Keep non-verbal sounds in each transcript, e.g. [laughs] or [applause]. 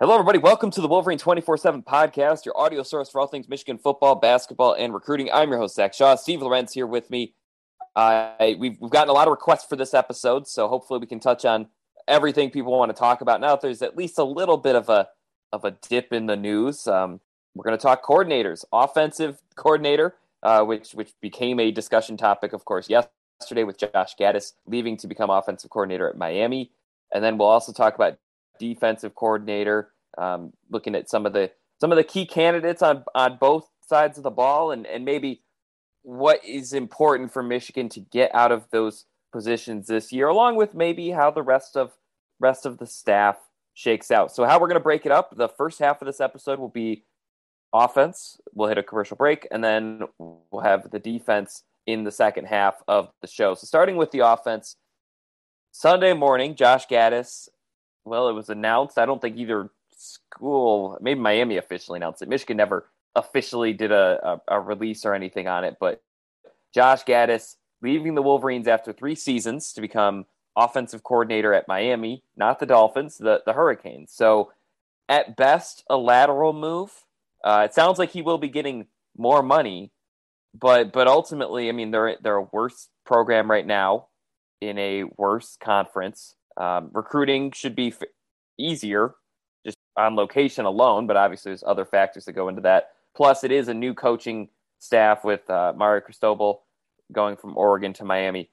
Hello, everybody. Welcome to the Wolverine 24 7 podcast, your audio source for all things Michigan football, basketball, and recruiting. I'm your host, Zach Shaw. Steve Lorenz here with me. Uh, we've, we've gotten a lot of requests for this episode, so hopefully we can touch on everything people want to talk about. Now, there's at least a little bit of a of a dip in the news, um, we're going to talk coordinators, offensive coordinator, uh, which which became a discussion topic, of course, yesterday with Josh Gattis leaving to become offensive coordinator at Miami, and then we'll also talk about defensive coordinator, um, looking at some of the some of the key candidates on on both sides of the ball, and and maybe what is important for Michigan to get out of those positions this year, along with maybe how the rest of rest of the staff shakes out. So how we're going to break it up? The first half of this episode will be offense. We'll hit a commercial break, and then we'll have the defense in the second half of the show. So starting with the offense, Sunday morning, Josh Gattis. Well, it was announced. I don't think either school, maybe Miami officially announced it. Michigan never officially did a, a, a release or anything on it, but Josh Gattis leaving the Wolverines after three seasons to become offensive coordinator at Miami, not the Dolphins, the, the Hurricanes. So, at best, a lateral move. Uh, it sounds like he will be getting more money, but but ultimately, I mean, they're they're a worse program right now in a worse conference. Um, recruiting should be f- easier just on location alone, but obviously there's other factors that go into that. Plus, it is a new coaching staff with uh, Mario Cristobal going from Oregon to Miami.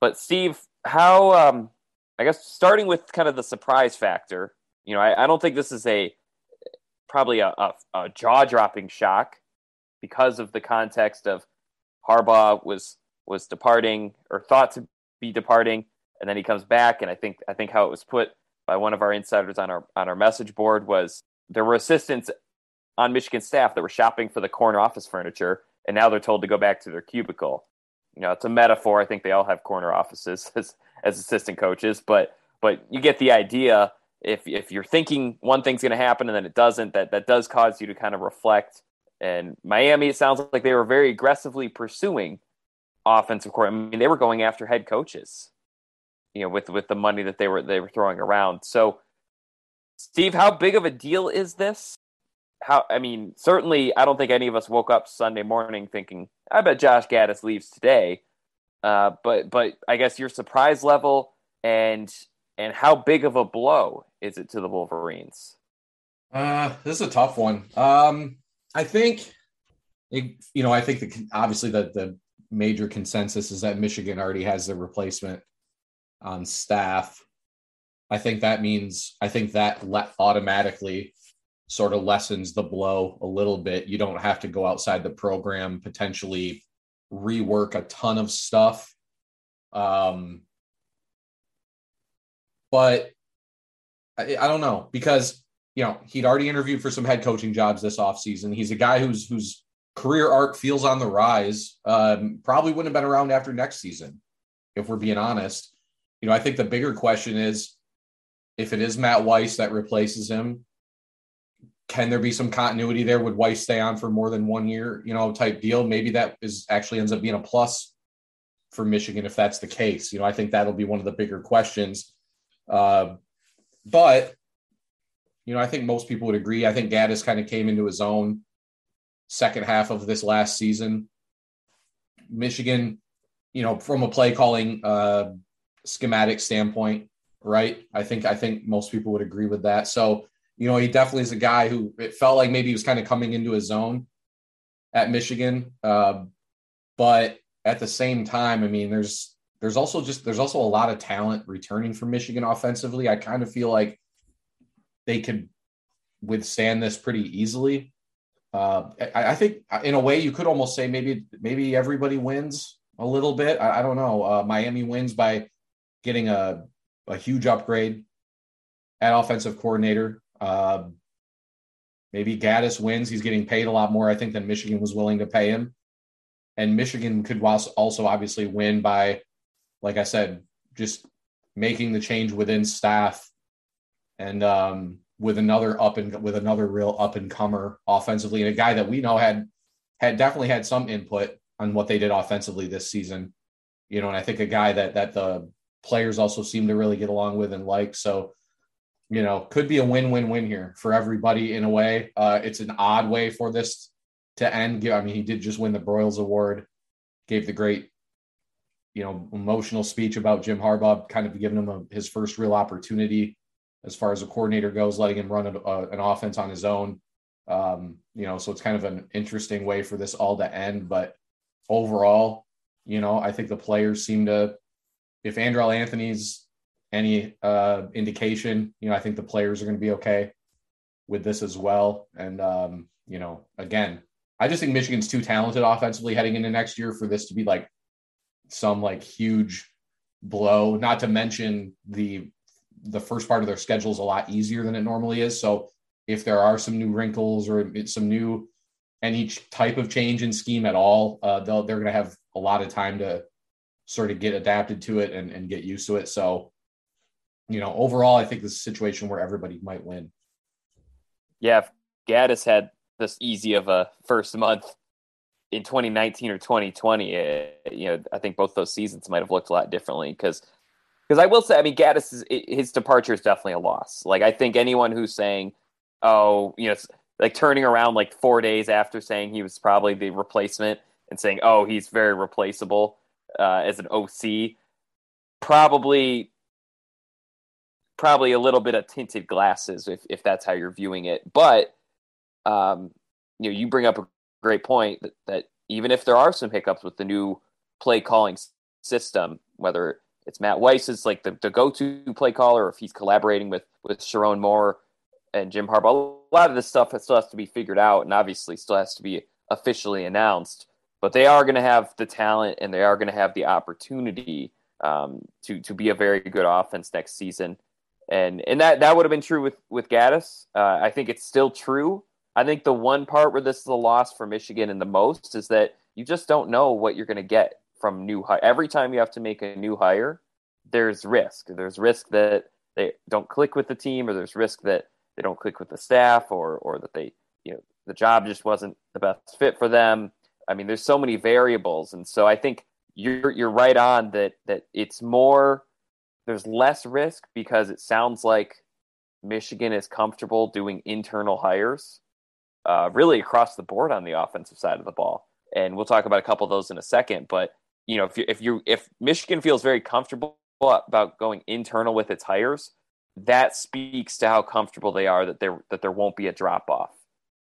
But Steve, how? Um, I guess starting with kind of the surprise factor. You know, I, I don't think this is a probably a, a, a jaw dropping shock because of the context of Harbaugh was was departing or thought to be departing, and then he comes back. And I think I think how it was put by one of our insiders on our on our message board was there were assistants on Michigan staff that were shopping for the corner office furniture, and now they're told to go back to their cubicle. You know, it's a metaphor. I think they all have corner offices [laughs] as, as assistant coaches, but but you get the idea. If if you're thinking one thing's going to happen and then it doesn't, that that does cause you to kind of reflect. And Miami, it sounds like they were very aggressively pursuing offensive court. I mean, they were going after head coaches, you know, with with the money that they were they were throwing around. So, Steve, how big of a deal is this? how I mean, certainly I don't think any of us woke up Sunday morning thinking, I bet Josh Gattis leaves today. Uh, but but I guess your surprise level and and how big of a blow is it to the Wolverines? Uh, this is a tough one. Um, I think, it, you know, I think the obviously the the major consensus is that Michigan already has the replacement on staff. I think that means I think that le- automatically sort of lessens the blow a little bit. You don't have to go outside the program, potentially rework a ton of stuff. Um, but I, I don't know because you know he'd already interviewed for some head coaching jobs this offseason. He's a guy who's whose career arc feels on the rise. Um, probably wouldn't have been around after next season, if we're being honest. You know, I think the bigger question is if it is Matt Weiss that replaces him, can there be some continuity there? Would Weiss stay on for more than one year, you know, type deal? Maybe that is actually ends up being a plus for Michigan if that's the case. You know, I think that'll be one of the bigger questions. Uh, but you know, I think most people would agree. I think Gattis kind of came into his own second half of this last season. Michigan, you know, from a play calling uh, schematic standpoint, right? I think I think most people would agree with that. So you know, he definitely is a guy who it felt like maybe he was kind of coming into his zone at Michigan. Uh, but at the same time, I mean, there's there's also just there's also a lot of talent returning from Michigan offensively. I kind of feel like they could withstand this pretty easily. Uh, I, I, think in a way you could almost say maybe maybe everybody wins a little bit. I, I don't know. Uh, Miami wins by getting a a huge upgrade at offensive coordinator Uh, maybe Gattis wins. He's getting paid a lot more, I think, than Michigan was willing to pay him. And Michigan could also obviously win by, like I said, just making the change within staff and um, with another up and with another real up and comer offensively and a guy that we know had had definitely had some input on what they did offensively this season. You know, and I think a guy that that the players also seem to really get along with and like. So, you know, could be a win-win-win here for everybody in a way. Uh, it's an odd way for this to end. I mean, he did just win the Broyles Award, gave the great, you know, emotional speech about Jim Harbaugh, kind of giving him a, his first real opportunity as far as a coordinator goes, letting him run a, a, an offense on his own. Um, you know, so it's kind of an interesting way for this all to end. But overall, you know, I think the players seem to, if Andrel Anthony's any uh, indication, you know, I think the players are going to be okay with this as well. And, um, you know, again, I just think Michigan's too talented offensively heading into next year for this to be like some like huge blow, not to mention the the first part of their schedule is a lot easier than it normally is. So if there are some new wrinkles or some new any type of change in scheme at all, uh, they're going to have a lot of time to sort of get adapted to it and, and get used to it. So, you know, overall, I think this is a situation where everybody might win. Yeah, if Gattis had this easy of a first month in 2019 or 2020, it, eh, you know, I think both those seasons might have looked a lot differently because because I will say, I mean, Gattis is, his departure is definitely a loss. Like I think anyone who's saying, oh, you know, like turning around like four days after saying he was probably the replacement and saying, oh, he's very replaceable uh, as an OC, probably probably a little bit of tinted glasses if if that's how you're viewing it. But um, you know, you bring up a great point that, that even if there are some hiccups with the new play calling system, whether it's Matt Weiss is like the, the go-to play caller, or if he's collaborating with with Sherrone Moore and Jim Harbaugh. A lot of this stuff still has to be figured out, and obviously still has to be officially announced. But they are going to have the talent, and they are going to have the opportunity um, to to be a very good offense next season. And and that that would have been true with with Gattis. Uh, I think it's still true. I think the one part where this is a loss for Michigan and the most is that you just don't know what you're going to get from new hire. Every time you have to make a new hire, there's risk. There's risk that they don't click with the team, or there's risk that they don't click with the staff, or or that they you know the job just wasn't the best fit for them. I mean, there's so many variables, and so I think you're you're right on that that it's more there's less risk because it sounds like Michigan is comfortable doing internal hires, uh, really across the board on the offensive side of the ball. And we'll talk about a couple of those in a second. But you know, if you if you if Michigan feels very comfortable about going internal with its hires, that speaks to how comfortable they are that there that there won't be a drop off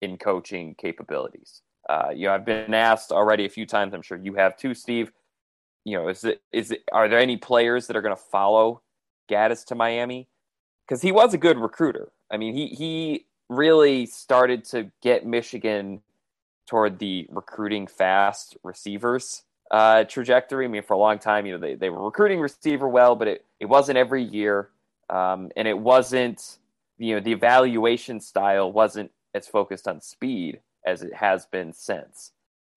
in coaching capabilities. Uh, you know, I've been asked already a few times. I'm sure you have too, Steve. You know, is it is it are there any players that are going to follow Gattis to Miami? Because he was a good recruiter. I mean, he he really started to get Michigan toward the recruiting fast receivers uh, trajectory. I mean, for a long time, you know, they, they were recruiting receiver well, but it, it wasn't every year. Um, and it wasn't, you know, the evaluation style wasn't as focused on speed as it has been since.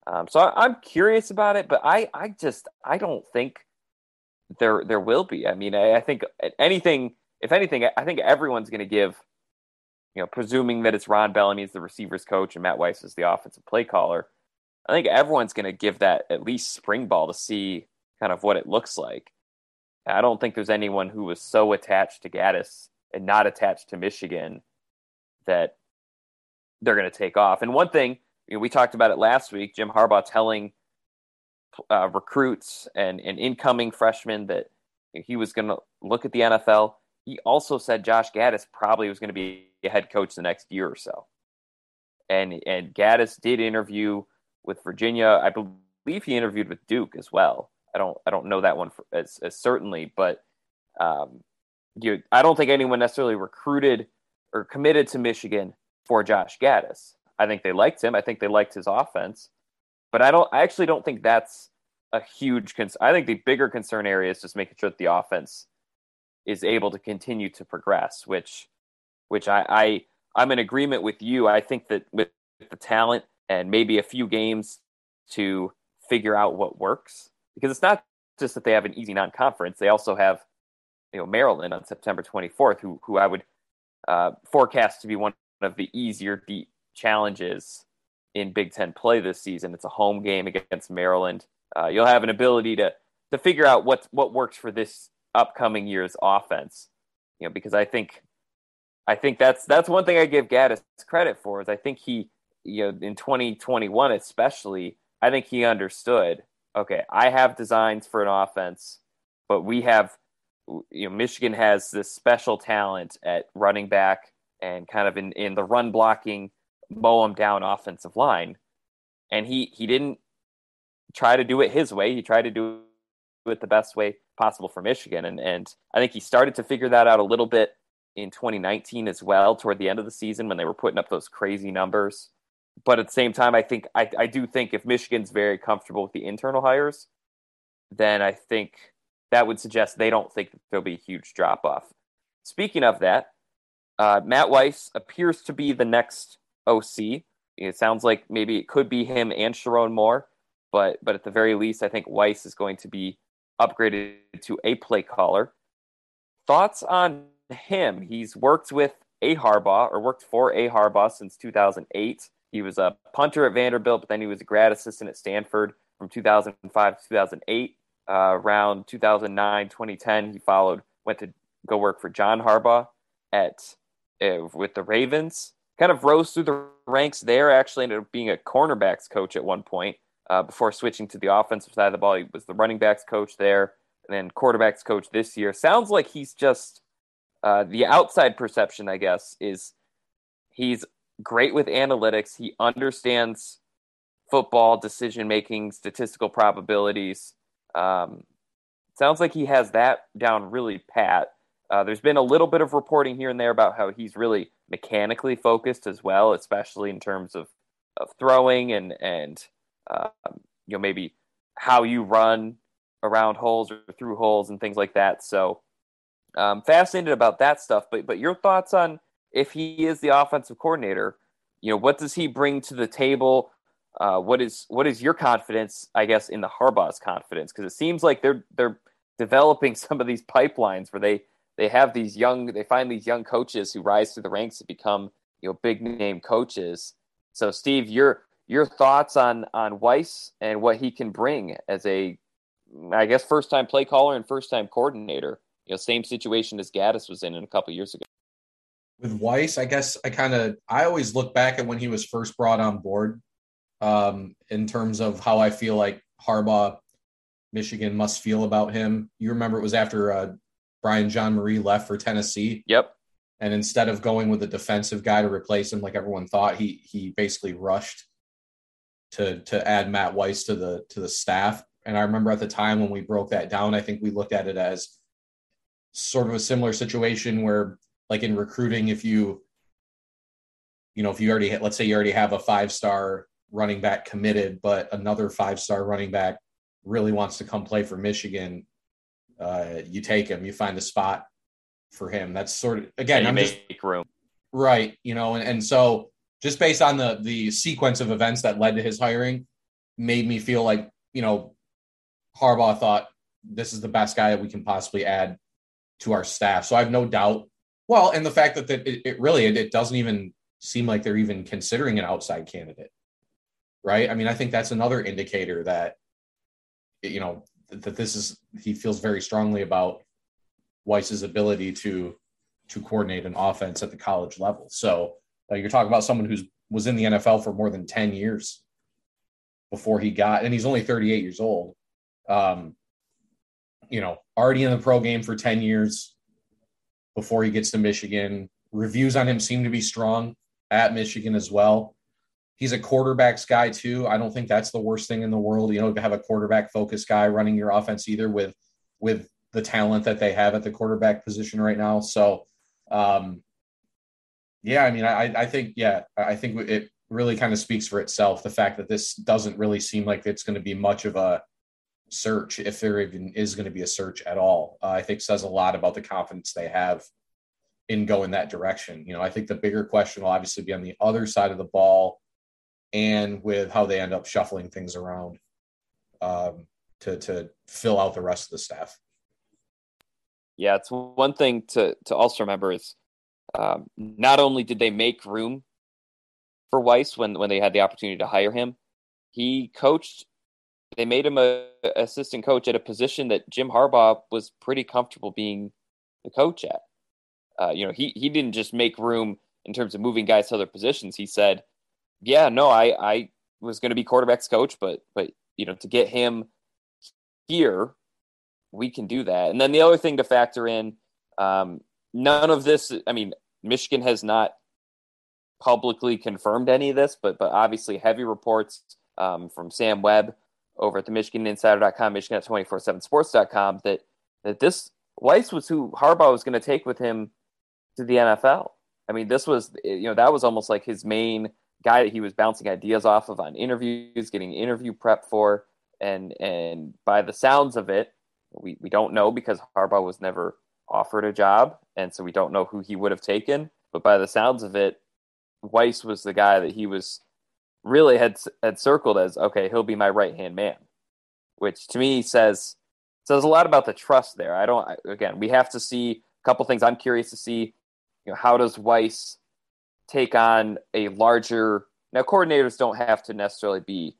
Um, so I, am curious about it, but I, I just, I don't think there, there will be. I mean, I, I think anything, if anything, I think everyone's going to give, you know, presuming that it's Ron Bellamy as the receivers coach and Matt Weiss is the offensive play caller I think everyone's going to give that at least spring ball to see kind of what it looks like. I don't think there's anyone who was so attached to Gattis and not attached to Michigan that they're going to take off. And one thing you know, we talked about it last week, Jim Harbaugh telling uh, recruits and, and incoming freshmen that he was going to look at the NFL. He also said Josh Gattis probably was going to be a head coach the next year or so. And and Gattis did interview with Virginia. I believe he interviewed with Duke as well. I don't I don't know that one for, as, as certainly, but um, you I don't think anyone necessarily recruited or committed to Michigan for Josh Gattis. I think they liked him. I think they liked his offense, but I don't. I actually don't think that's a huge concern. I think the bigger concern area is just making sure that the offense is able to continue to progress, which which I, I I'm in agreement with you. I think that with the talent and maybe a few games to figure out what works, because it's not just that they have an easy non-conference; they also have you know Maryland on September 24th, who who I would uh, forecast to be one of the easier deep challenges in Big Ten play this season. It's a home game against Maryland. Uh, you'll have an ability to to figure out what what works for this upcoming year's offense. You know, because I think I think that's that's one thing I give Gattis credit for is I think he you know in 2021 especially I think he understood okay I have designs for an offense but we have you know Michigan has this special talent at running back and kind of in in the run blocking mow him down offensive line and he he didn't try to do it his way he tried to do it the best way possible for Michigan and and I think he started to figure that out a little bit in 2019 as well, toward the end of the season when they were putting up those crazy numbers. But at the same time, I think I, I do think if Michigan's very comfortable with the internal hires, then I think that would suggest they don't think there'll be a huge drop off. Speaking of that, uh, Matt Weiss appears to be the next OC. It sounds like maybe it could be him and Sherrone Moore, but but at the very least, I think Weiss is going to be upgraded to a play caller. Thoughts on him. He's worked with a Harbaugh or worked for a Harbaugh since 2008. He was a punter at Vanderbilt, but then he was a grad assistant at Stanford from 2005 to 2008. Uh, around 2009, 2010, he followed, went to go work for John Harbaugh at with the Ravens. Kind of rose through the ranks there. Actually, ended up being a cornerbacks coach at one point uh, before switching to the offensive side of the ball. He was the running backs coach there, and then quarterbacks coach this year. Sounds like he's just uh, the outside perception, I guess, is he's great with analytics. He understands football decision making, statistical probabilities. Um, sounds like he has that down really pat. Uh, there's been a little bit of reporting here and there about how he's really mechanically focused as well, especially in terms of, of throwing and and uh, you know maybe how you run around holes or through holes and things like that. So um, fascinated about that stuff. But but your thoughts on if he is the offensive coordinator, you know, what does he bring to the table? Uh, what is what is your confidence? I guess in the Harbaugh's confidence because it seems like they're they're developing [laughs] some of these pipelines where they they have these young they find these young coaches who rise through the ranks to become you know big name coaches. So Steve, your your thoughts on on Weiss and what he can bring as a I guess first time play caller and first time coordinator you know, same situation as Gattis was in, in a couple years ago. With Weiss, I guess I kind of I always look back at when he was first brought on board, um, in terms of how I feel like Harbaugh, Michigan must feel about him. You remember it was after uh, Brian Jean-Mary left for Tennessee. Yep. And instead of going with a defensive guy to replace him, like everyone thought, he he basically rushed to to add Matt Weiss to the to the staff. And I remember at the time when we broke that down, I think we looked at it as sort of a similar situation where like in recruiting if you you know if you already let's say you already have a five star running back committed but another five star running back really wants to come play for michigan uh, you take him you find a spot for him that's sort of again i'm just room right you know and, and so just based on the the sequence of events that led to his hiring made me feel like you know harbaugh thought this is the best guy that we can possibly add to our staff. So I have no doubt. Well, and the fact that, that it, it really it, it doesn't even seem like they're even considering an outside candidate, right? I mean, I think that's another indicator that you know that this is he feels very strongly about Weiss's ability to to coordinate an offense at the college level. So uh, you're talking about someone who's was in the NFL for more than 10 years before he got, and he's only 38 years old. Um, you know, already in the pro game for 10 years before he gets to Michigan. Reviews on him seem to be strong at Michigan as well. He's a quarterbacks guy too. I don't think that's the worst thing in the world, you know, to have a quarterback focused guy running your offense either with with the talent that they have at the quarterback position right now. So um yeah, I mean, I, I think, yeah, I think it really kind of speaks for itself. The fact that this doesn't really seem like it's going to be much of a search, if there even is going to be a search at all, uh, I think says a lot about the confidence they have in going that direction. You know, I think the bigger question will obviously be on the other side of the ball and with how they end up shuffling things around um, to to fill out the rest of the staff. Yeah, it's one thing to to also remember is um, not only did they make room for Weiss when when they had the opportunity to hire him, he coached. They made him a, assistant coach at a position that Jim Harbaugh was pretty comfortable being the coach at. Uh, you know, he he didn't just make room in terms of moving guys to other positions. He said, "Yeah, no, I I was going to be quarterbacks coach, but but you know, to get him here, we can do that." And then the other thing to factor in, um, none of this. I mean, Michigan has not publicly confirmed any of this, but but obviously heavy reports um, from Sam Webb over at the MichiganInsider.com, Michigan at 247sports.com that that this Weiss was who Harbaugh was going to take with him to the NFL. I mean, this was you know that was almost like his main guy that he was bouncing ideas off of on interviews, getting interview prep for, and and by the sounds of it, we we don't know because Harbaugh was never offered a job, and so we don't know who he would have taken. But by the sounds of it, Weiss was the guy that he was really had had circled as okay, he'll be my right hand man, which to me says says a lot about the trust there. I don't again, we have to see a couple things. I'm curious to see you know, how does Weiss take on a larger now coordinators don't have to necessarily be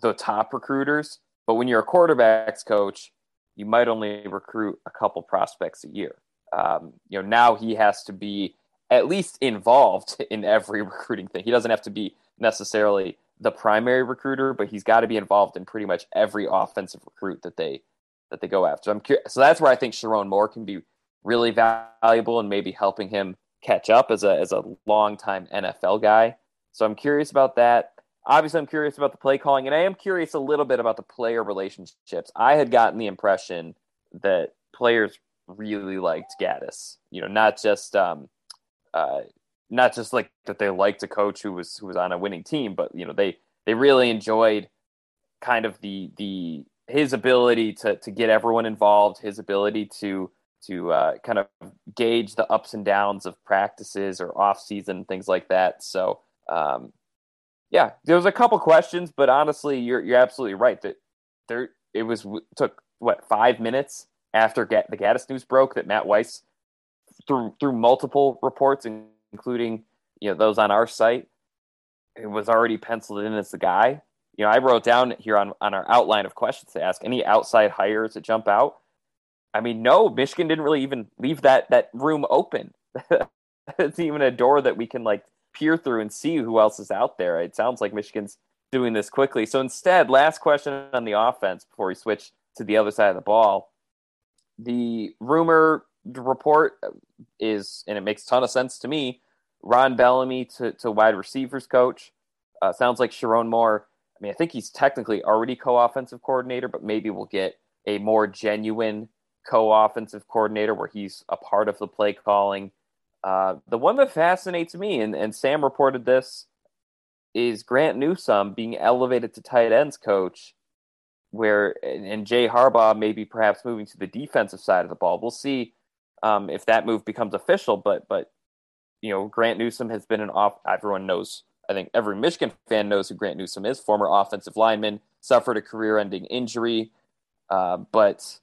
the top recruiters, but when you're a quarterbacks coach, you might only recruit a couple prospects a year. Um, you know, now he has to be at least involved [laughs] in every [laughs] recruiting thing. He doesn't have to be necessarily the primary recruiter, but he's got to be involved in pretty much every offensive recruit that they that they go after. I'm so that's where I think Sherrone Moore can be really valuable and maybe helping him catch up as a as a longtime NFL guy. So I'm curious about that. Obviously, I'm curious about the play calling, and I am curious a little bit about the player relationships. I had gotten the impression that players really liked Gattis. You know, not just um, uh, not just like that they liked a coach who was who was on a winning team, but you know they they really enjoyed kind of the the his ability to to get everyone involved, his ability to to uh, kind of gauge the ups and downs of practices or off season things like that. So um, yeah, there was a couple questions, but honestly, you're you're absolutely right that there it was took what five minutes after the Gattis news broke that Matt Weiss through through multiple reports, including you know those on our site, it was already penciled in as the guy. You know, I wrote down here on on our outline of questions to ask any outside hires that jump out. I mean, no, Michigan didn't really even leave that that room open. [laughs] it's even a door that we can like peer through and see who else is out there. It sounds like Michigan's doing this quickly. So instead, last question on the offense before we switch to the other side of the ball. The rumor report is, and it makes a ton of sense to me, Ron Bellamy to, to wide receivers coach. Uh, sounds like Sherrone Moore. I mean, I think he's technically already co-offensive coordinator, but maybe we'll get a more genuine co-offensive coordinator where he's a part of the play calling. Uh, the one that fascinates me, and, and Sam reported this, is Grant Newsome being elevated to tight ends coach, where and, Jay Harbaugh maybe perhaps moving to the defensive side of the ball. We'll see um, if that move becomes official. But but you know, Grant Newsome has been an off. Everyone knows. I think every Michigan fan knows who Grant Newsome is. Former offensive lineman, suffered a career-ending injury, uh, but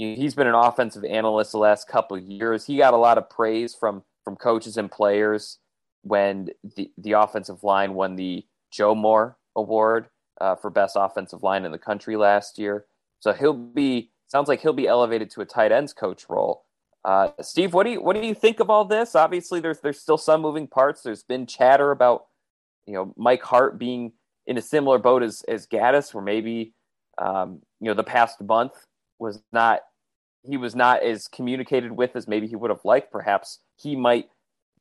he's been an offensive analyst the last couple of years. He got a lot of praise from from coaches and players when the the offensive line won the Joe Moore Award uh, for best offensive line in the country last year. So he'll be sounds like he'll be elevated to a tight ends coach role. Uh, Steve, what do you what do you think of all this? Obviously, there's there's still some moving parts. There's been chatter about you know Mike Hart being in a similar boat as as Gattis, where maybe um, you know the past month was not he was not as communicated with as maybe he would have liked. Perhaps he might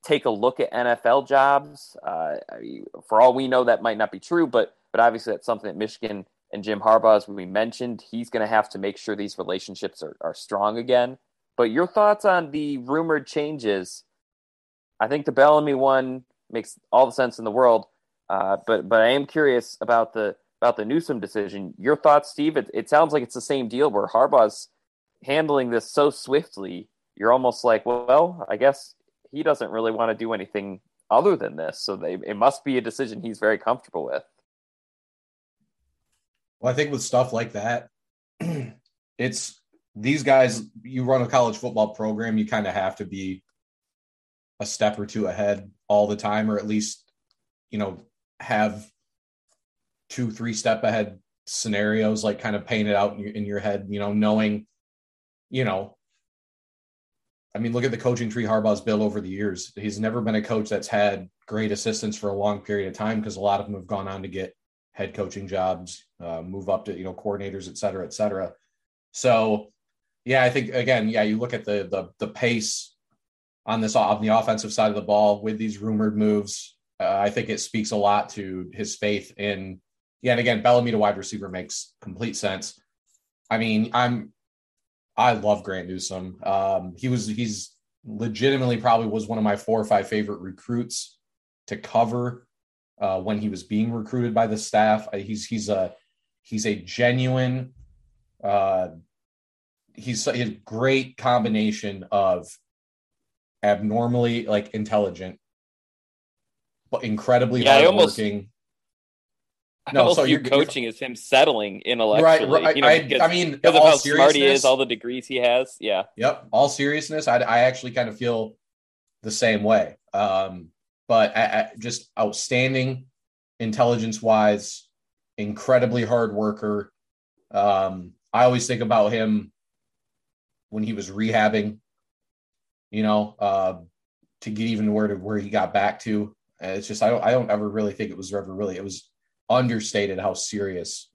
take a look at NFL jobs. Uh, for all we know, that might not be true, but but obviously that's something that Michigan and Jim Harbaugh, as we mentioned, he's going to have to make sure these relationships are, are strong again. But your thoughts on the rumored changes? I think the Bellamy one makes all the sense in the world. Uh, but but I am curious about the about the Newsome decision. Your thoughts, Steve? It, it sounds like it's the same deal where Harbaugh's handling this so swiftly. You're almost like, well, I guess he doesn't really want to do anything other than this. So they, it must be a decision he's very comfortable with. Well, I think with stuff like that, [clears throat] it's these guys. You run a college football program, you kind of have to be a step or two ahead all the time, or at least, you know, have two, three step ahead scenarios, like kind of painted out in your, in your head, you know, knowing, you know, I mean, look at the coaching tree Harbaugh's built over the years. He's never been a coach that's had great assistants for a long period of time because a lot of them have gone on to get head coaching jobs, uh, move up to you know coordinators, et cetera, et cetera. So, yeah, I think again, yeah, you look at the the the pace on this on the offensive side of the ball with these rumored moves. Uh, I think it speaks a lot to his faith in. Yeah, and again, Bellamy to wide receiver makes complete sense. I mean, I'm I love Grant Newsome. Um, he was he's legitimately probably was one of my four or five favorite recruits to cover uh, when he was being recruited by the staff. He's he's a he's a genuine. Uh, he's a great combination of abnormally like intelligent, but incredibly yeah, hardworking. [laughs] No, so your coaching is him settling intellectually. Right, right. You know, I, because, I mean, because of how smart he is, all the degrees he has. Yeah. Yep. All seriousness, I, I actually kind of feel the same way. Um, but I, I, just outstanding intelligence wise, incredibly hard worker. Um, I always think about him when he was rehabbing, you know, uh, to get even where to where he got back to. And it's just I don't I don't ever really think it was ever really it was understated how serious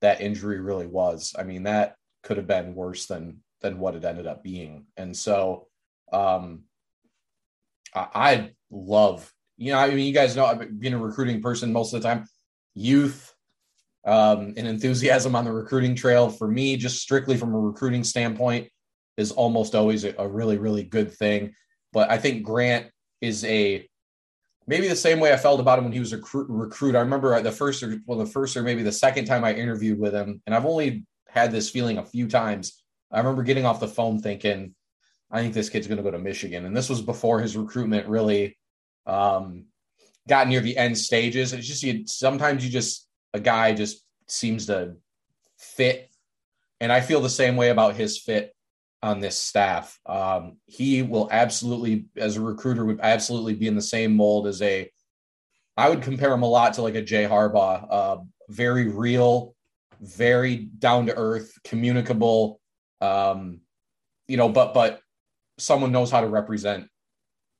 that injury really was. I mean, that could have been worse than than what it ended up being. And so um I, I love, you know, I mean, you guys know I've been a recruiting person most of the time. Youth um, and enthusiasm on the recruiting trail for me, just strictly from a recruiting standpoint, is almost always a, a really, really good thing. But I think Grant is a maybe the same way I felt about him when he was a recruit. recruit. I remember the first or well, the first or maybe the second time I interviewed with him, and I've only had this feeling a few times. I remember getting off the phone thinking, I think this kid's going to go to Michigan. And this was before his recruitment really um, got near the end stages. It's just you, sometimes you just a guy just seems to fit, and I feel the same way about his fit on this staff. Um, he will absolutely, as a recruiter, would absolutely be in the same mold as a. I would compare him a lot to like a Jay Harbaugh. Uh, very real, very down to earth, communicable. Um, you know, but but someone knows how to represent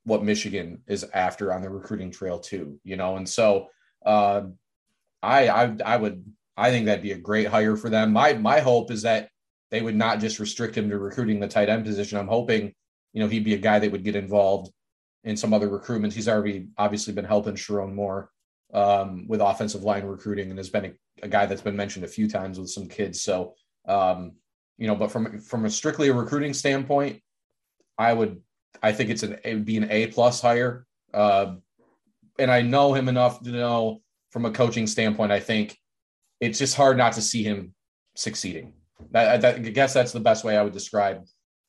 what Michigan is after on the recruiting trail too. You know, and so uh, I I I would I think that'd be a great hire for them. My my hope is that they would not just restrict him to recruiting the tight end position. I'm hoping, you know, he'd be a guy that would get involved in some other recruitments. He's already obviously been helping Sherrone Moore um, with offensive line recruiting and has been a, a, guy that's been mentioned a few times with some kids. So, um, you know, but from from a strictly a recruiting standpoint, I would I think it's an it would be an A plus hire. Uh, and I know him enough to know from a coaching standpoint, I think it's just hard not to see him succeeding. That, that, I guess that's the best way I would describe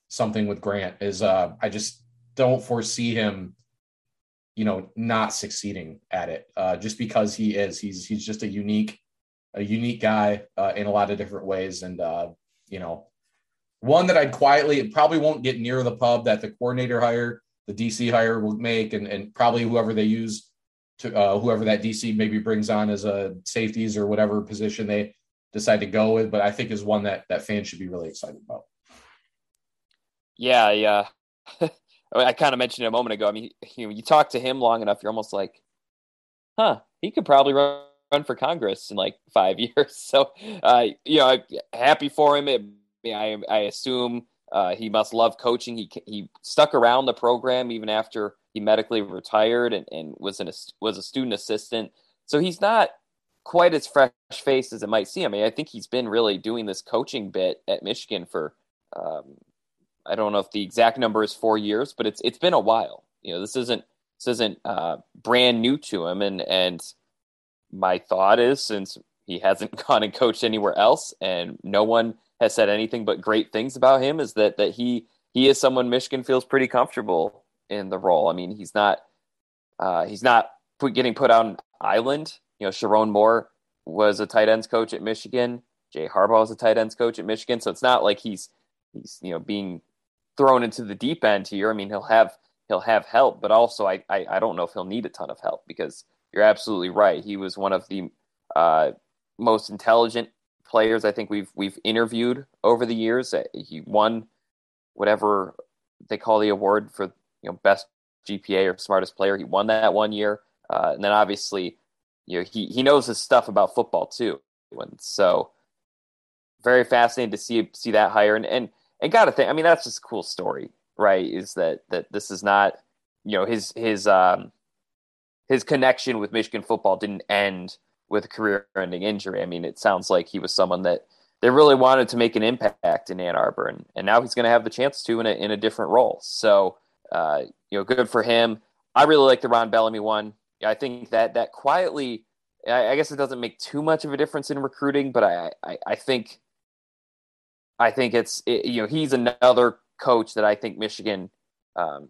something with Grant is uh, I just don't foresee him, you know, not succeeding at it uh, just because he is. He's he's just a unique, a unique guy uh, in a lot of different ways, and uh, you know, one that I'd quietly it probably won't get near the pub that the coordinator hire, the DC hire will make, and and probably whoever they use to uh, whoever that DC maybe brings on as a safeties or whatever position they decide to go with, but I think is one that that fans should be really excited about. Yeah, yeah. [laughs] I kind of mentioned it a moment ago. I mean, you you talk to him long enough, you're almost like, huh, he could probably run, run for Congress in like [laughs] five years. [laughs] So, uh, you know, I happy for him. It, I, I assume uh, he must love coaching. He he stuck around the program even after he medically retired and, and was an was a student assistant. So he's not quite as fresh faced as it might seem. I mean, I think he's been really doing this coaching bit at Michigan for um, I don't know if the exact number is four years, but it's it's been a while. You know, this isn't this isn't uh, brand new to him, and and my thought is since he hasn't [laughs] gone and coached anywhere else, and no one has said anything but great things about him, is that that he he is someone Michigan feels pretty comfortable in the role. I mean, he's not uh, he's not getting put on an island. You know, Sherrone Moore was a tight ends coach at Michigan. Jay Harbaugh was a tight ends coach at Michigan. So it's not like he's he's you know being thrown into the deep end here. I mean, he'll have he'll have help, but also I I, I don't know if he'll need a ton of help because you're absolutely right. He was one of the uh, most intelligent players I think we've we've interviewed over the years. He won whatever they call the award for you know best GPA or smartest player. He won that one year, uh, and then obviously you know he he knows his stuff about football too, and so very fascinating to see see that hire and and and got to think. I mean, that's just a cool story, right? Is that that this is not you know his his um his connection with Michigan football didn't end with a career-ending injury. I mean, it sounds like he was someone that they really wanted to make an impact in Ann Arbor, and, and now he's going to have the chance to in a in a different role. So, uh, you know, good for him. I really like the Ron Bellamy one. I think that that quietly, I, guess it doesn't make too much of a difference in recruiting, but I I, I think I think it's it, you know he's another coach that I think Michigan, um,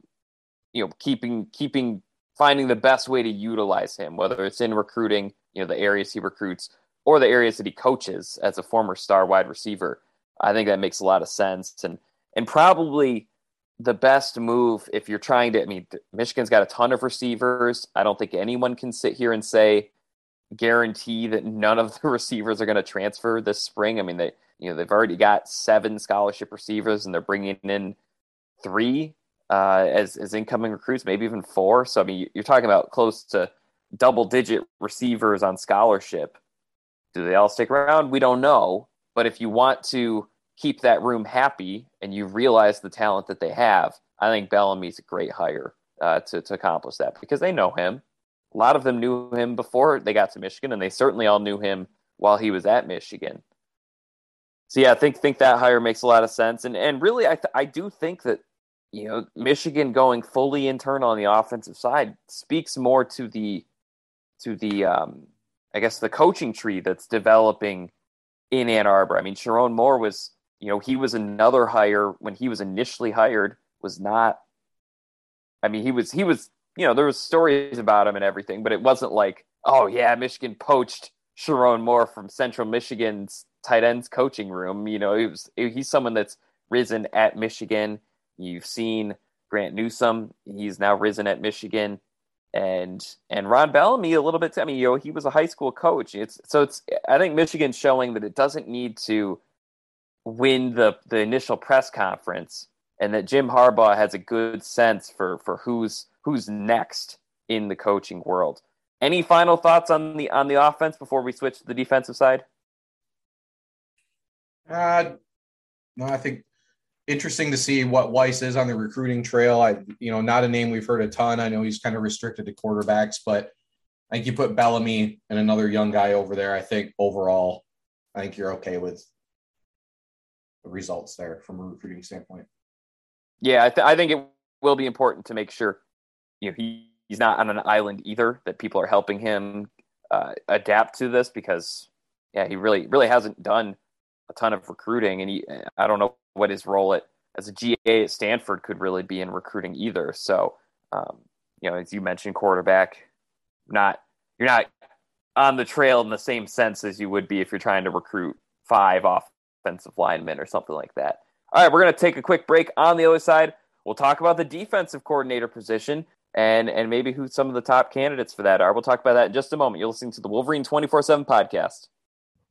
you know, keeping keeping finding the best way to utilize him, whether it's in recruiting, you know, the areas he recruits or the areas that he coaches as a former star wide receiver. I think that makes a lot of sense, and and probably the best move if you're trying to. I mean, Michigan's got a ton of receivers. I don't think anyone can sit here and say guarantee that none of the [laughs] receivers are going to transfer this spring. I mean, they you know they've already got seven scholarship receivers, and they're bringing in three uh, as as incoming recruits, maybe even four. So I mean, you're talking about close to double digit receivers on scholarship. Do they all stick around? We don't know. But if you want to keep that room happy and you realize the talent that they have, I think Bellamy's a great hire uh, to to accomplish that because they know him. A lot of them knew him before they got to Michigan, and they certainly all knew him while he was at Michigan so yeah, I think think that hire makes a lot of sense, and and really, I th- I do think that you know Michigan going fully internal on the offensive side speaks more to the to the um, I guess the coaching tree that's developing in Ann Arbor. I mean, Sherrone Moore was you know he was another hire when he was initially hired was not. I mean, he was he was you know there was stories about him and everything, but it wasn't like oh yeah, Michigan poached Sherrone Moore from Central Michigan's tight ends coaching room. You know, he was, he's someone that's risen at Michigan. You've seen Grant Newsome; he's now risen at Michigan, and and Ron Bellamy a little bit. I mean, you know, he was a high school coach. It's so it's. I think Michigan's showing that it doesn't need to win the the initial press conference, and that Jim Harbaugh has a good sense for for who's who's next in the coaching world. Any final thoughts on the on the offense before we switch to the defensive side? Uh, no, I think interesting to see what Weiss is on the recruiting trail. I, you know, not a name we've heard a ton. I know he's kind of restricted to quarterbacks, but I think you put Bellamy and another young guy over there. I think overall, I think you're okay with results there from a recruiting standpoint. Yeah, I, th- I think it will be important to make sure you know he, he's not on an island either. That people are helping him uh, adapt to this because yeah, he really really hasn't done a ton of recruiting, and he, I don't know what his role at as a GA at Stanford could really be in recruiting either. So, um, you know, as you mentioned, quarterback, not you're not on the trail in the same sense as you would be if you're trying to recruit five offensive linemen or something like that. All right, we're going to take a quick break. On the other side, we'll talk about the defensive coordinator position and and maybe who some of the top candidates for that are. We'll talk about that in just a moment. You're listening to the Wolverine 24 7 podcast.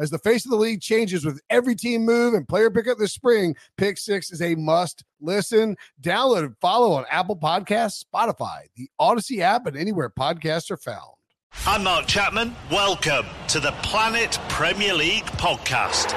As the face of the league changes with every team move and player pickup this spring, Pick Six is a must listen, download, and follow on Apple Podcasts, Spotify, the Odyssey app, and anywhere podcasts are found. I'm Mark Chapman. Welcome to the Planet Premier League podcast.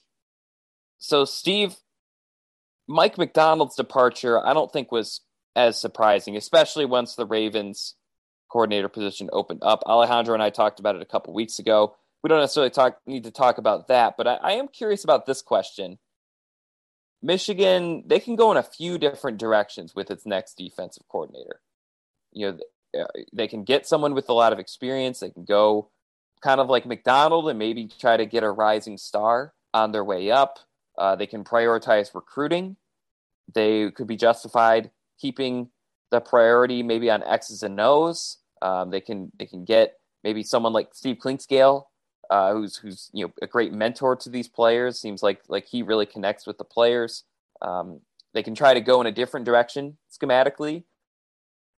So, Steve, Mike Macdonald's departure, I don't think was as surprising, especially once the Ravens coordinator position opened up. Alejandro and I talked about it a couple weeks ago. We don't necessarily talk need to talk about that, but I, I am curious about this question. Michigan, they can go in a few different directions with its next defensive coordinator. You know, uh, they can get someone with a lot of experience. They can go kind of like Macdonald and maybe try to get a rising star on their way up. Uh, they can prioritize recruiting. They could be justified keeping the priority maybe on X's and O's. Um, they can they can get maybe someone like Steve Clinkscale, uh, who's who's you know a great mentor to these players. Seems like like he really connects with the players. Um, they can try to go in a different direction schematically,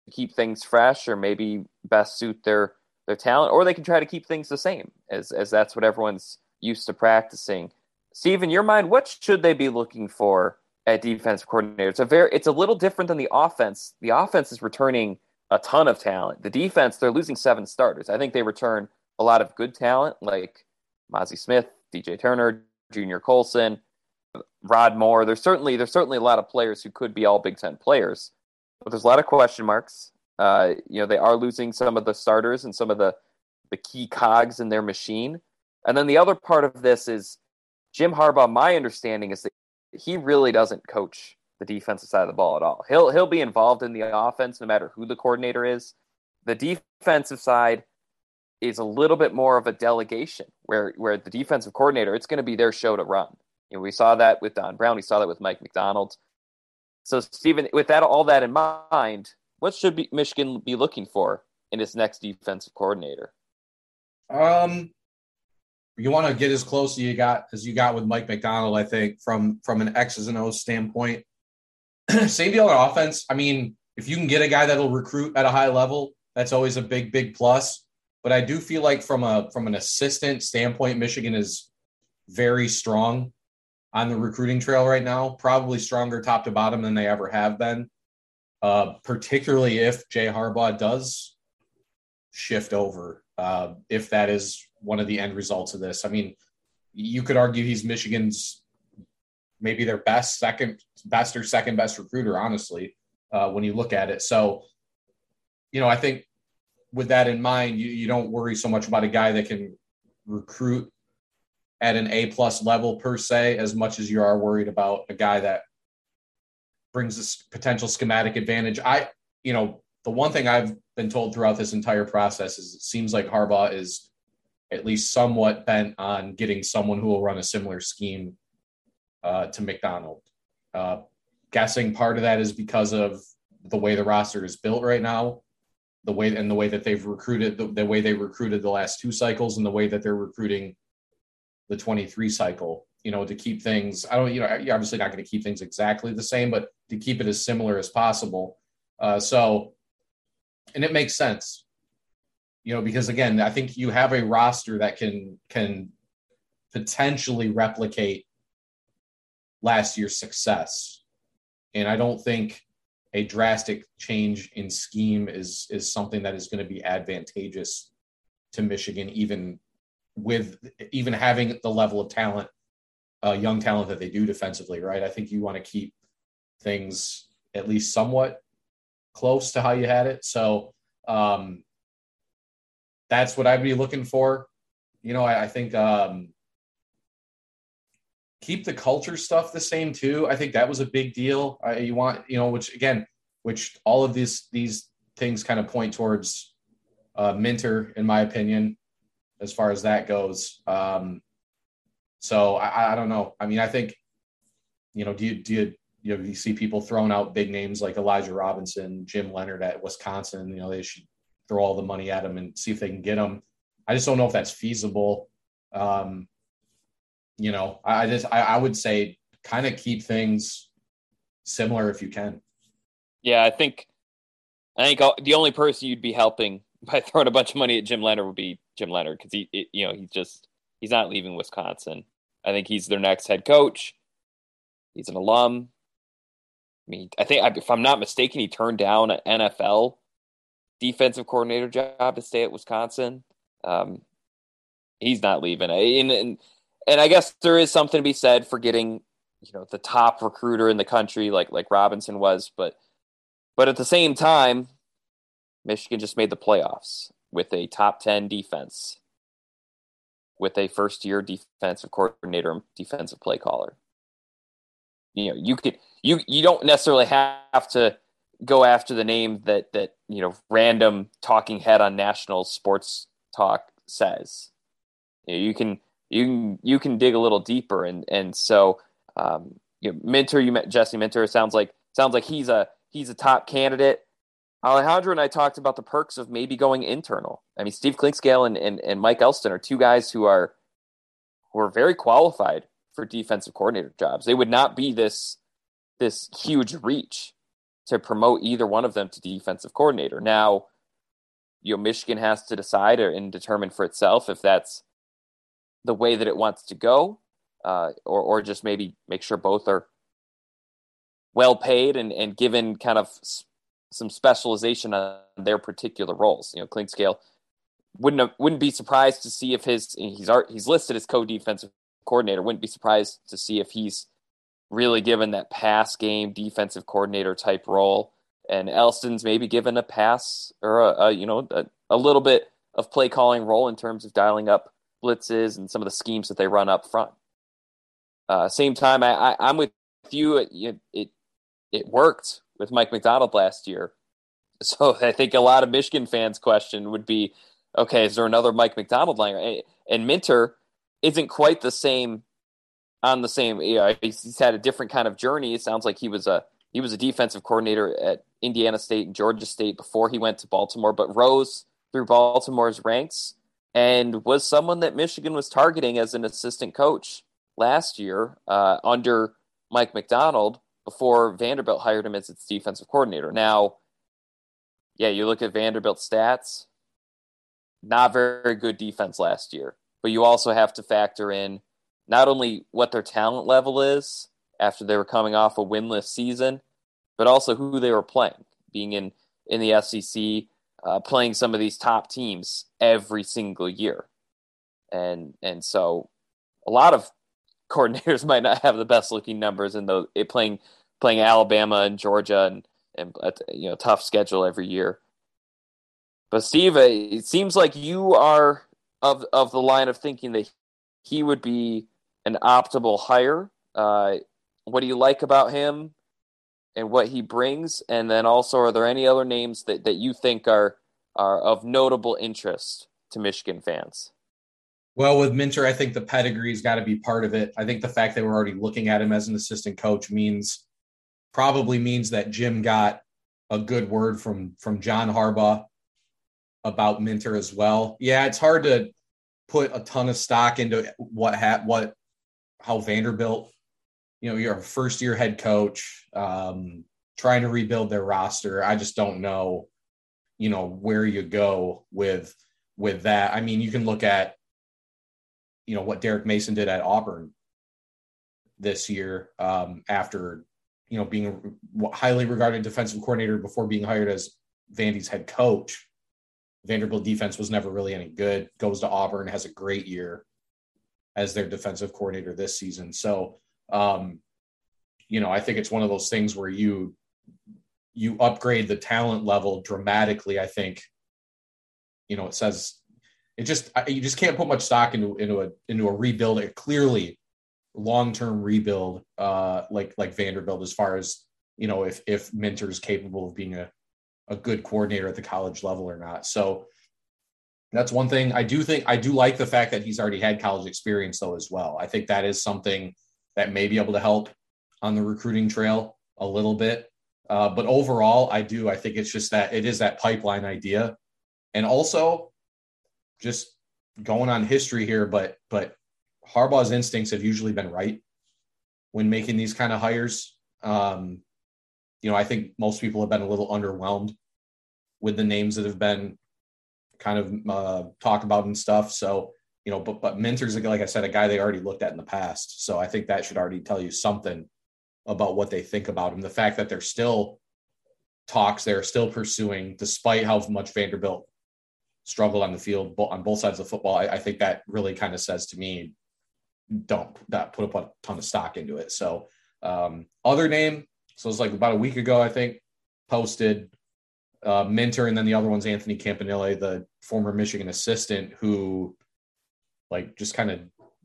to keep things fresh, or maybe best suit their their talent, or they can try to keep things the same as as that's what everyone's used to practicing. Steve, in your mind, what should they be looking for at defensive coordinator? It's a very it's a little different than the offense. The offense is returning a ton of talent. The defense, they're losing seven starters. I think they return a lot of good talent like Mazi Smith, DJ Turner, Junior Colson, Rod Moore. There's certainly there's certainly a lot of players who could be all Big Ten players, but there's a lot of question marks. Uh, you know, they are losing some of the starters and some of the the key cogs in their machine. And then the other part of this is Jim Harbaugh. My understanding is that he really doesn't coach the defensive side of the ball at all. He'll he'll be involved in the offense no matter who the coordinator is. The defensive side is a little bit more of a delegation where where the defensive coordinator it's going to be their show to run. You know, we saw that with Don Brown, we saw that with Mike Macdonald. So Stephen, with that all that in mind, what should be, Michigan be looking for in its next defensive coordinator? Um, you want to get as close as you got as you got with Mike Macdonald, I think from from an X's and O's standpoint. [clears throat] Same deal on offense. I mean, if you can get a guy that'll recruit at a high level, that's always a big big plus. But I do feel like from a from an assistant standpoint, Michigan is very strong on the recruiting trail right now. Probably stronger top to bottom than they ever have been uh, particularly if Jay Harbaugh does shift over, uh, if that is one of the end results of this. I mean, you could argue he's Michigan's maybe their best second, best or second best recruiter, honestly, uh, when you look at it. So, you know, I think with that in mind, you, you don't worry so much about a guy that can recruit at an A plus level per se, as much as you are worried about a guy that brings this potential schematic advantage. I, you know, the one thing I've been told throughout this entire process is it seems like Harbaugh is at least somewhat bent on getting someone who will run a similar scheme uh, to Macdonald. Uh, guessing part of that is because of the way the roster is built right now, the way and the way that they've recruited, the, the way they recruited the last two cycles, and the way that they're recruiting the 23 cycle you know, to keep things, I don't, you know, you're obviously not going to keep things exactly the same, but to keep it as similar as possible. Uh, so, and it makes sense, you know, because again, I think you have a roster that can, can potentially replicate last year's success. And I don't think a drastic change in scheme is, is something that is going to be advantageous to Michigan, even with even having the level of talent uh, young talent that they do defensively, right? I think you want to keep things at least somewhat close to how you had it. So um, that's what I'd be looking for. You know, I, I think um, keep the culture stuff the same too. I think that was a big deal. I, you want, you know, which again, which all of these these things kind of point towards uh, Minter, in my opinion, as far as that goes. Um, so I, I don't know. I mean, I think, you know, do you, do you, you know, you see people throwing out big names like Elijah Robinson, Jim Leonhard at Wisconsin, you know, they should throw all the money at him and see if they can get him. I just don't know if that's feasible. Um, you know, I, I just I, I would say kind of keep things similar if you can. Yeah, I think I think the only person you'd be helping [laughs] by throwing a bunch of money at Jim Leonhard would be Jim Leonhard because he, it, you know, he's just he's not leaving Wisconsin. I think he's their next head coach. He's an alum. I mean, I think if I'm not mistaken, he turned down an NFL defensive coordinator job to stay at Wisconsin. Um, he's not leaving. And, and and I guess there is something to be said for getting, you know, the top recruiter in the country like like Robinson was, but but at the same time, Michigan just made the playoffs with a top 10 defense with a first year defensive coordinator and defensive play caller. You know, you could you you don't necessarily have to go after the name that that you know random talking head on national sports talk says. You, know, you can you can you can dig a little deeper and and so um, you know, Minter you met Jesse Minter sounds like sounds like he's a he's a top candidate. Alejandro and I talked about the perks of maybe going internal. I mean, Steve Clinkscale and, and, and Mike Elston are two guys who are who are very qualified for defensive coordinator jobs. They would not be this this huge reach to promote either one of them to defensive coordinator. Now, you know, Michigan has to decide and determine for itself if that's the way that it wants to go, uh, or or just maybe make sure both are well paid and, and given kind of some specialization on their particular roles. You know, Clinkscale wouldn't have, wouldn't be surprised to see if his he's he's listed as co-defensive coordinator. Wouldn't be surprised to see if he's really given that pass game defensive coordinator type role. And Elston's maybe given a pass or a, a you know a, a, little bit of play calling role in terms of dialing up blitzes and some of the schemes that they run up front. Uh, same time, I, I, am with you. It, it it worked with Mike Macdonald last year. [laughs] So I think a lot of Michigan fans' question would be, okay, is there another Mike Macdonald line? And Minter isn't quite the same on the same. You know, he's had a different kind of journey. It sounds like he was a he was a defensive coordinator at Indiana State and Georgia State before he went to Baltimore, but rose through Baltimore's ranks and was someone that Michigan was targeting as an assistant coach last year uh, under Mike Macdonald before Vanderbilt hired him as its defensive coordinator. Now, yeah, you look at Vanderbilt's stats, not very good defense last year, but you also have to factor in not only what their talent level is after they were coming off a winless season, but also who they were playing, being in, in the SEC, uh, playing some of these top teams every single year. And, and so a lot of [laughs] coordinators [laughs] might not have the best looking numbers in the playing playing Alabama and Georgia and and you know tough schedule every year. But Steve, it seems like you are of of the line of thinking that he would be an optimal hire. Uh, what do you like about him and what he brings? And then also, are there any other names that, that you think are are of notable interest to Michigan fans? Well, with Minter, I think the pedigree's got to be part of it. I think the fact that we're already looking at him as an assistant coach means probably means that Jim got a good word from from John Harbaugh about Minter as well. Yeah, it's hard to put a ton of stock into what ha- what how Vanderbilt, you know, you're a first year head coach, um, trying to rebuild their roster. I just don't know, you know, where you go with with that. I mean, you can look at you know what Derek Mason did at Auburn this year um, after you know being a highly regarded defensive coordinator before being hired as Vandy's head coach. Vanderbilt defense was never really any good. Goes to Auburn, has a great year as their defensive coordinator this season. So, um, you know, I think it's one of those things where you you upgrade the talent level dramatically. I think, you know, it says it just you just can't put much stock into into a into a rebuild. It clearly long term rebuild uh, like like Vanderbilt as far as you know if if Minter is capable of being a a good coordinator at the college level or not. So that's one thing. I do think I do like the fact that he's already had college experience though as well. I think that is something that may be able to help on the recruiting trail a little bit. Uh, but overall, I do. I think it's just that it is that pipeline idea, and also just going on history here. But but Harbaugh's instincts have usually been right when making these kind of hires. Um, you know, I think most people have been a little underwhelmed with the names that have been kind of uh, talked about and stuff. So, you know, but but Minter's like I said, a guy they already looked at in the past. So I think that should already tell you something about what they think about him. The fact that they're still talks, they're still pursuing, despite how much Vanderbilt struggled on the field on both sides of the football. I, I think that really kind of says to me, don't that put up a ton of stock into it. So um, other name, so it's like about a week ago, I think, posted uh, Minter, and then the other one's Anthony Campanile, the former Michigan assistant, who like just kind of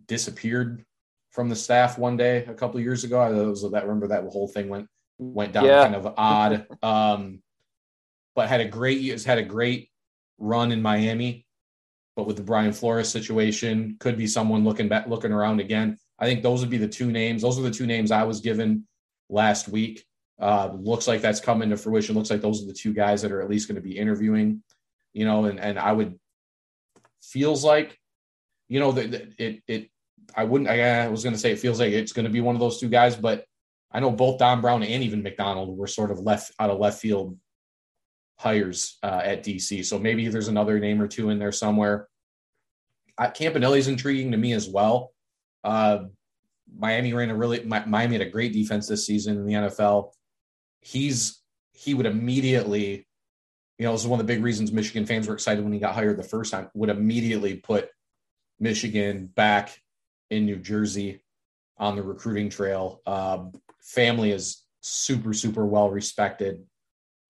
disappeared from the staff one day a couple years ago. I was that remember that whole thing went went down yeah. kind of odd. Um, but had a great has had a great run in Miami. But with the Brian Flores situation, could be someone looking back looking around again. I think those would be the two names. Those are the two names I was given last week. Uh, looks like that's coming to fruition. Looks like those are the two guys that are at least going to be interviewing. You know, and and I would feels like, you know, that it it I wouldn't. I was going to say it feels like it's going to be one of those two guys, but I know both Don Brown and even Macdonald were sort of left out of left field hires uh, at DC. So maybe there's another name or two in there somewhere. Campanile's intriguing to me as well. Uh, Miami ran a really Miami had a great defense this season in the NFL. He's he would immediately, you know, this is one of the big reasons Michigan fans were excited when he got hired the first time. Would immediately put Michigan back in New Jersey on the recruiting trail. Uh, family is super super well respected,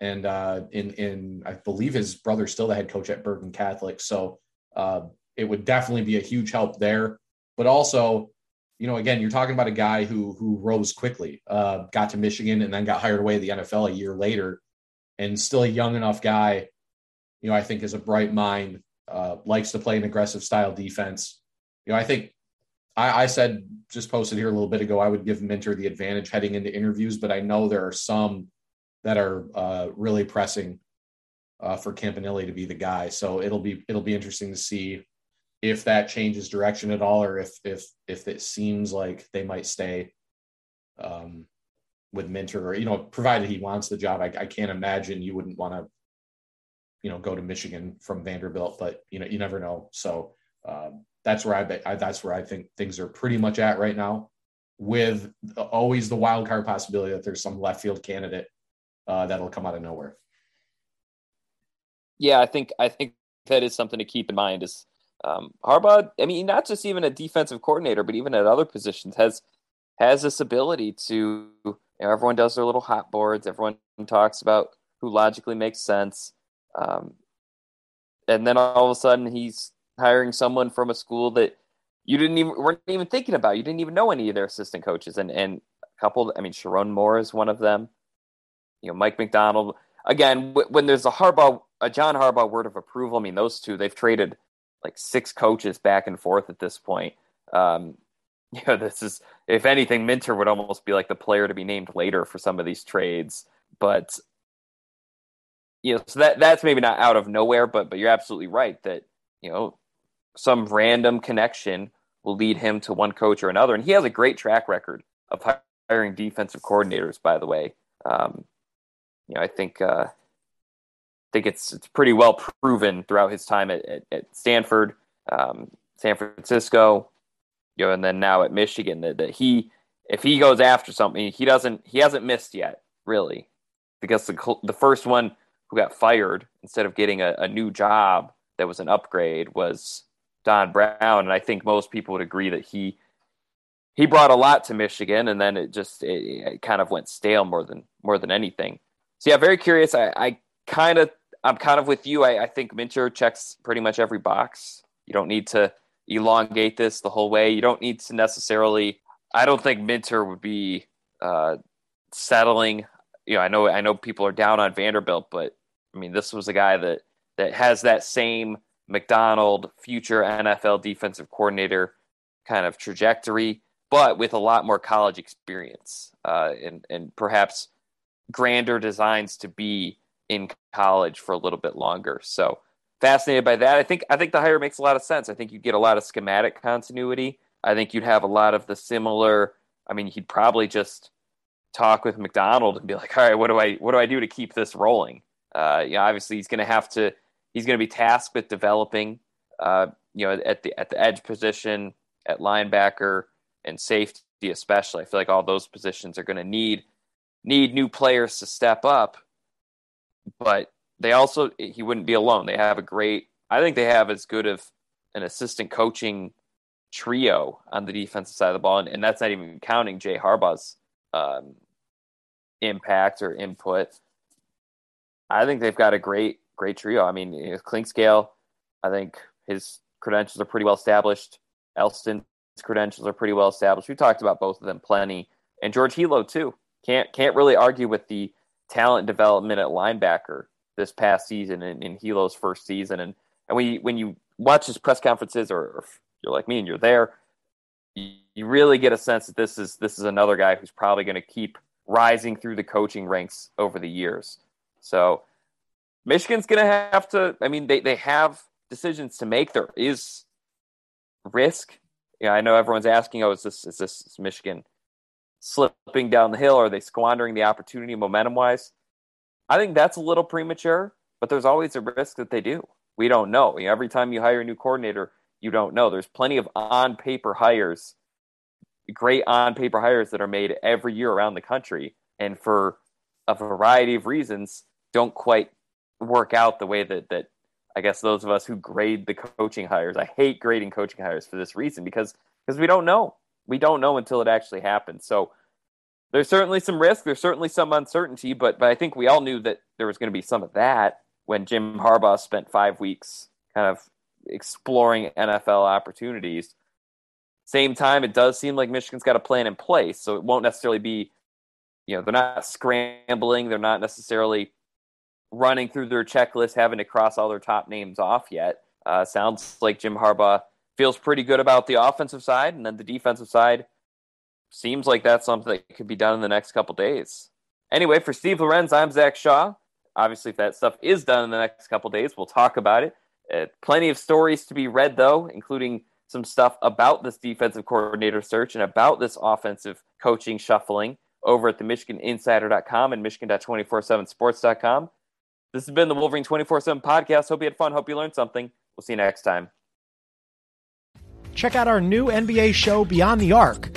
and uh, in in I believe his brother's still the head coach at Bergen Catholic, so uh, it would definitely be a huge help there. But also, you know, again, you're talking about a guy who who rose quickly, uh, got to Michigan, and then got hired away at the NFL a year later, and still a young enough guy. You know, I think is a bright mind, uh, likes to play an aggressive style defense. You know, I think I, I said just posted here a little bit ago, I would give Minter the advantage heading into interviews, but I know there are some that are uh, really pressing uh, for Campanile to be the guy. So it'll be it'll be interesting to see if that changes direction at all, or if if if it seems like they might stay um, with Minter, or you know, provided he wants the job. I, I can't imagine you wouldn't want to, you know, go to Michigan from Vanderbilt, but you know, you never know. So um, that's where I, I that's where I think things are pretty much at right now, with always the wild card possibility that there's some left field candidate uh, that'll come out of nowhere. Yeah, I think I think that is something to keep in mind. Is um, Harbaugh? I mean, not just even a defensive coordinator, but even at other positions has has this ability to. You know, everyone does their little hot boards. Everyone talks about who logically makes sense, um, and then all of a sudden he's hiring someone from a school that you didn't even weren't even thinking about. You didn't even know any of their assistant coaches, and and a couple. I mean, Sherrone Moore is one of them. You know, Mike Macdonald. Again, when there's a Harbaugh, a John Harbaugh word of approval. I mean, those two they've traded like six coaches back and forth at this point. Um, you know, this is if anything, Minter would almost be like the player to be named later for some of these trades. But you know, so that that's maybe not out of nowhere, but but you're absolutely right that you know some random connection will lead him to one coach or another. And he has a great track record of hiring defensive coordinators, by the way. Um, you know, I think uh, I think it's it's pretty well proven throughout his time at, at, at Stanford, um, San Francisco, you know, and then now at Michigan that, that he if he goes after something, he doesn't he hasn't missed yet, really, because the the first one who got fired instead of getting a, a new job that was an upgrade was Don Brown, and I think most people would agree that he he brought a lot to Michigan, and then it just it, it kind of went stale more than more than anything. So yeah, very curious. I, I kind of I'm kind of with you. I, I think Minter checks pretty much every box. You don't need to elongate this the whole way. You don't need to necessarily. I don't think Minter would be uh, settling. You know, I know I know people are down on Vanderbilt, but I mean, this was a guy that that has that same Macdonald future NFL defensive coordinator kind of trajectory, but with a lot more college experience uh, and, and perhaps grander designs to be in college for a little bit longer. So fascinated by that. I think I think the hire makes a lot of sense. I think you'd get a lot of schematic continuity. I think you'd have a lot of the similar. I mean, he'd probably just talk with Macdonald and be like, "All right, what do I what do I do to keep this rolling?" Uh, you know, obviously he's going to have to. He's going to be tasked with developing, uh, you know, at the at the edge position, at linebacker and safety, especially. I feel like all those positions are going to need need new players to step up. But they also he wouldn't be alone. They have a great. I think they have as good of an assistant coaching trio on the defensive side of the ball, and, and that's not even counting Jay Harbaugh's um, impact or input. I think they've got a great, great trio. I mean, Clinkscale, I think his credentials are pretty well established. Elston's credentials are pretty well established. We talked about both of them plenty, and George Helow too. Can't can't really argue with the talent development at linebacker this past season in, in Helow's first season. And and when you, when you watch his press conferences, or, or you're like me and you're there, you, you really get a sense that this is this is another guy who's probably going to keep rising through the coaching ranks over the years. So Michigan's going to have to. I mean, they they have decisions to make. There is risk. Yeah, I know everyone's asking, "Oh, is this is this is Michigan slipping down the hill? Are they squandering the opportunity momentum wise?" I think that's a little premature, but there's always a risk that they do. We don't know. Every time you hire a new coordinator, you don't know. There's plenty of on paper hires, great on paper hires that are made every year around the country, and for a variety of reasons, don't quite work out the way that that I guess those of us who grade the coaching hires. I hate grading coaching hires for this reason because because we don't know. We don't know until it actually happens. So there's certainly some risk. There's certainly some uncertainty, but but I think we all knew that there was going to be some of that when Jim Harbaugh spent five weeks kind of exploring NFL opportunities. Same time, it does seem like Michigan's got a plan in place, so it won't necessarily be, you know, they're not scrambling, they're not necessarily running through their checklist, having to cross all their top names off yet. Uh, sounds like Jim Harbaugh feels pretty good about the offensive side, and then the defensive side seems like that's something that could be done in the next couple days. Anyway, for Steve Lorenz, I'm Zach Shaw. Obviously, if that stuff is done in the next couple days, we'll talk about it. Uh, plenty of stories to be read, though, including some stuff about this defensive coordinator search and about this offensive coaching shuffling over at the MichiganInsider.com and Michigan.247sports.com. This has been the Wolverine 24 7 podcast. Hope you had fun. Hope you learned something. We'll see you next time. Check out our new NBA show, Beyond the Arc,